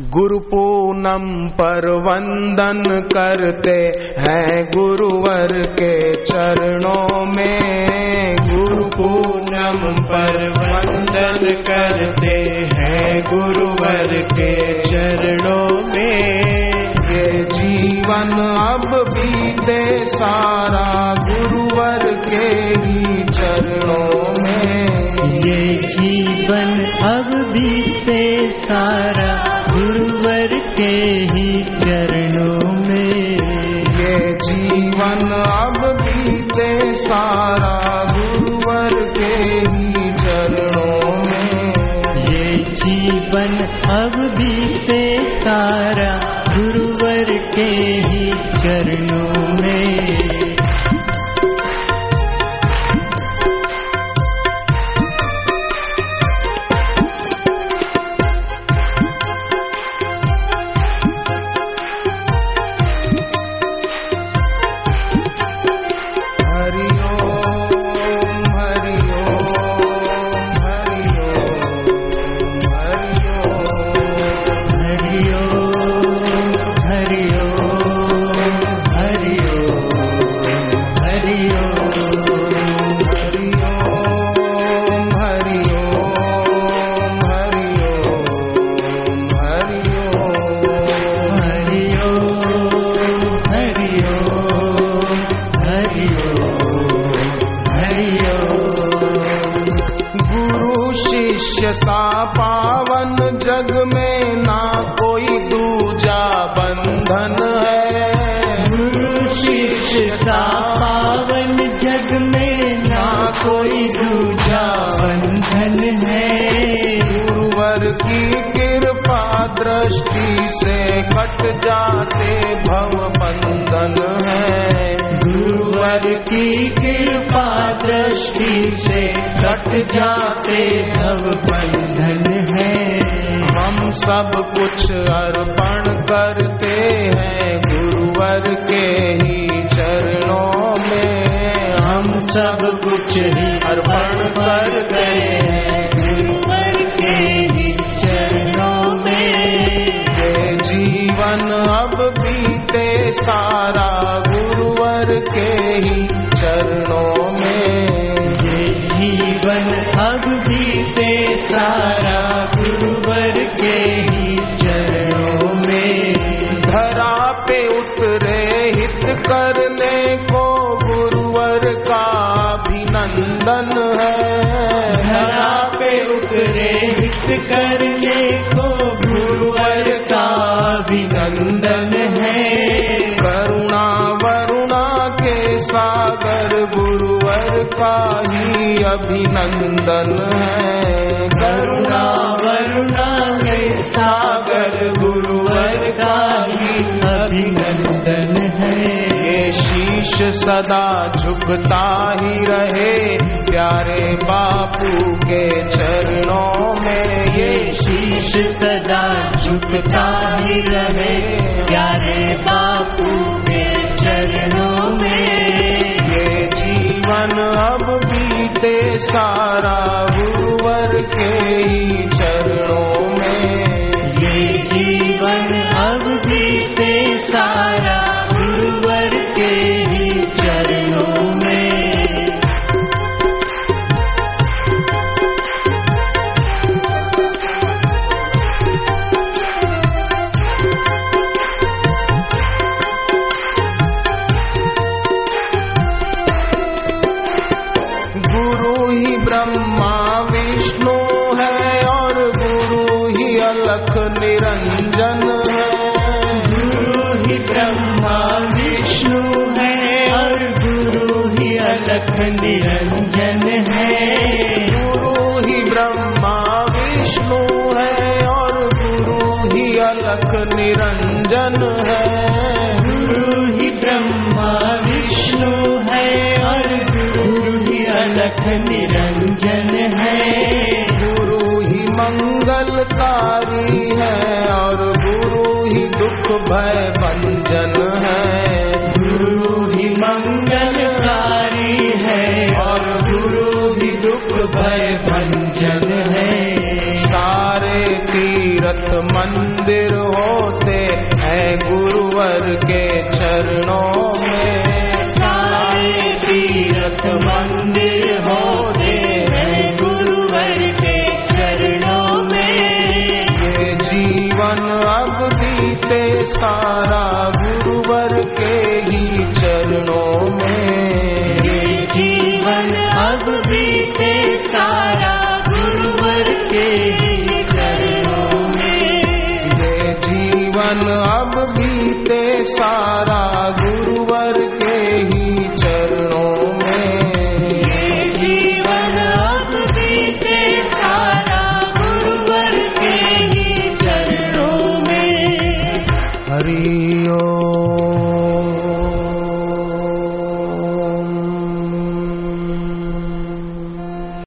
गुरु पूनम पर वंदन करते हैं गुरुवर के चरणों में। गुरु पूनम पर वंदन करते हैं गुरुवर के चरणों में। ये जीवन अब बीते सारा गुरुवर के ही चरणों में। ये जीवन अब बीते सारा अब बीते तारा गुरुवर के ही चरणों में सा पावन जग में ना कोई दूजा बंधन है। शिष्य सा पावन जग में ना कोई दूजा बंधन है। गुरुवर की कृपा दृष्टि से कट जाते जाते सब बंधन है। हम सब कुछ अर्पण करते हैं गुरुवर के ही चरणों में। हम सब कुछ ही अर्पण करते हैं गुरुवर के ही चरणों में। जीवन अब बीते सारा गुरुवर के ही सारा गुरुवर के ही चरणों में। धरा पे उतरे हित करने को गुरुवर का अभिनंदन है। धरा पे उतरे हित करने अभिनंदन है। करुणा वरुणा में सागर गुरुवर का ही अभिनंदन है। ये शीश सदा झुकता ही रहे प्यारे बापू के चरणों में। ये शीश सदा झुकता ही रहे प्यारे बापू बीते सारा गुरुवर के ही। अलख निरंजन है गुरु ही ब्रह्मा विष्णु है और गुरु ही अलख निरंजन है गुरु ही ब्रह्मा विष्णु है और गुरु ही अलख निरंजन भय भंजन है। गुरु ही मंगलकारी है। और गुरु ही दुख भय भंजन है। सारे तीर्थ मंदिर होते हैं गुरुवर के चरणों navío.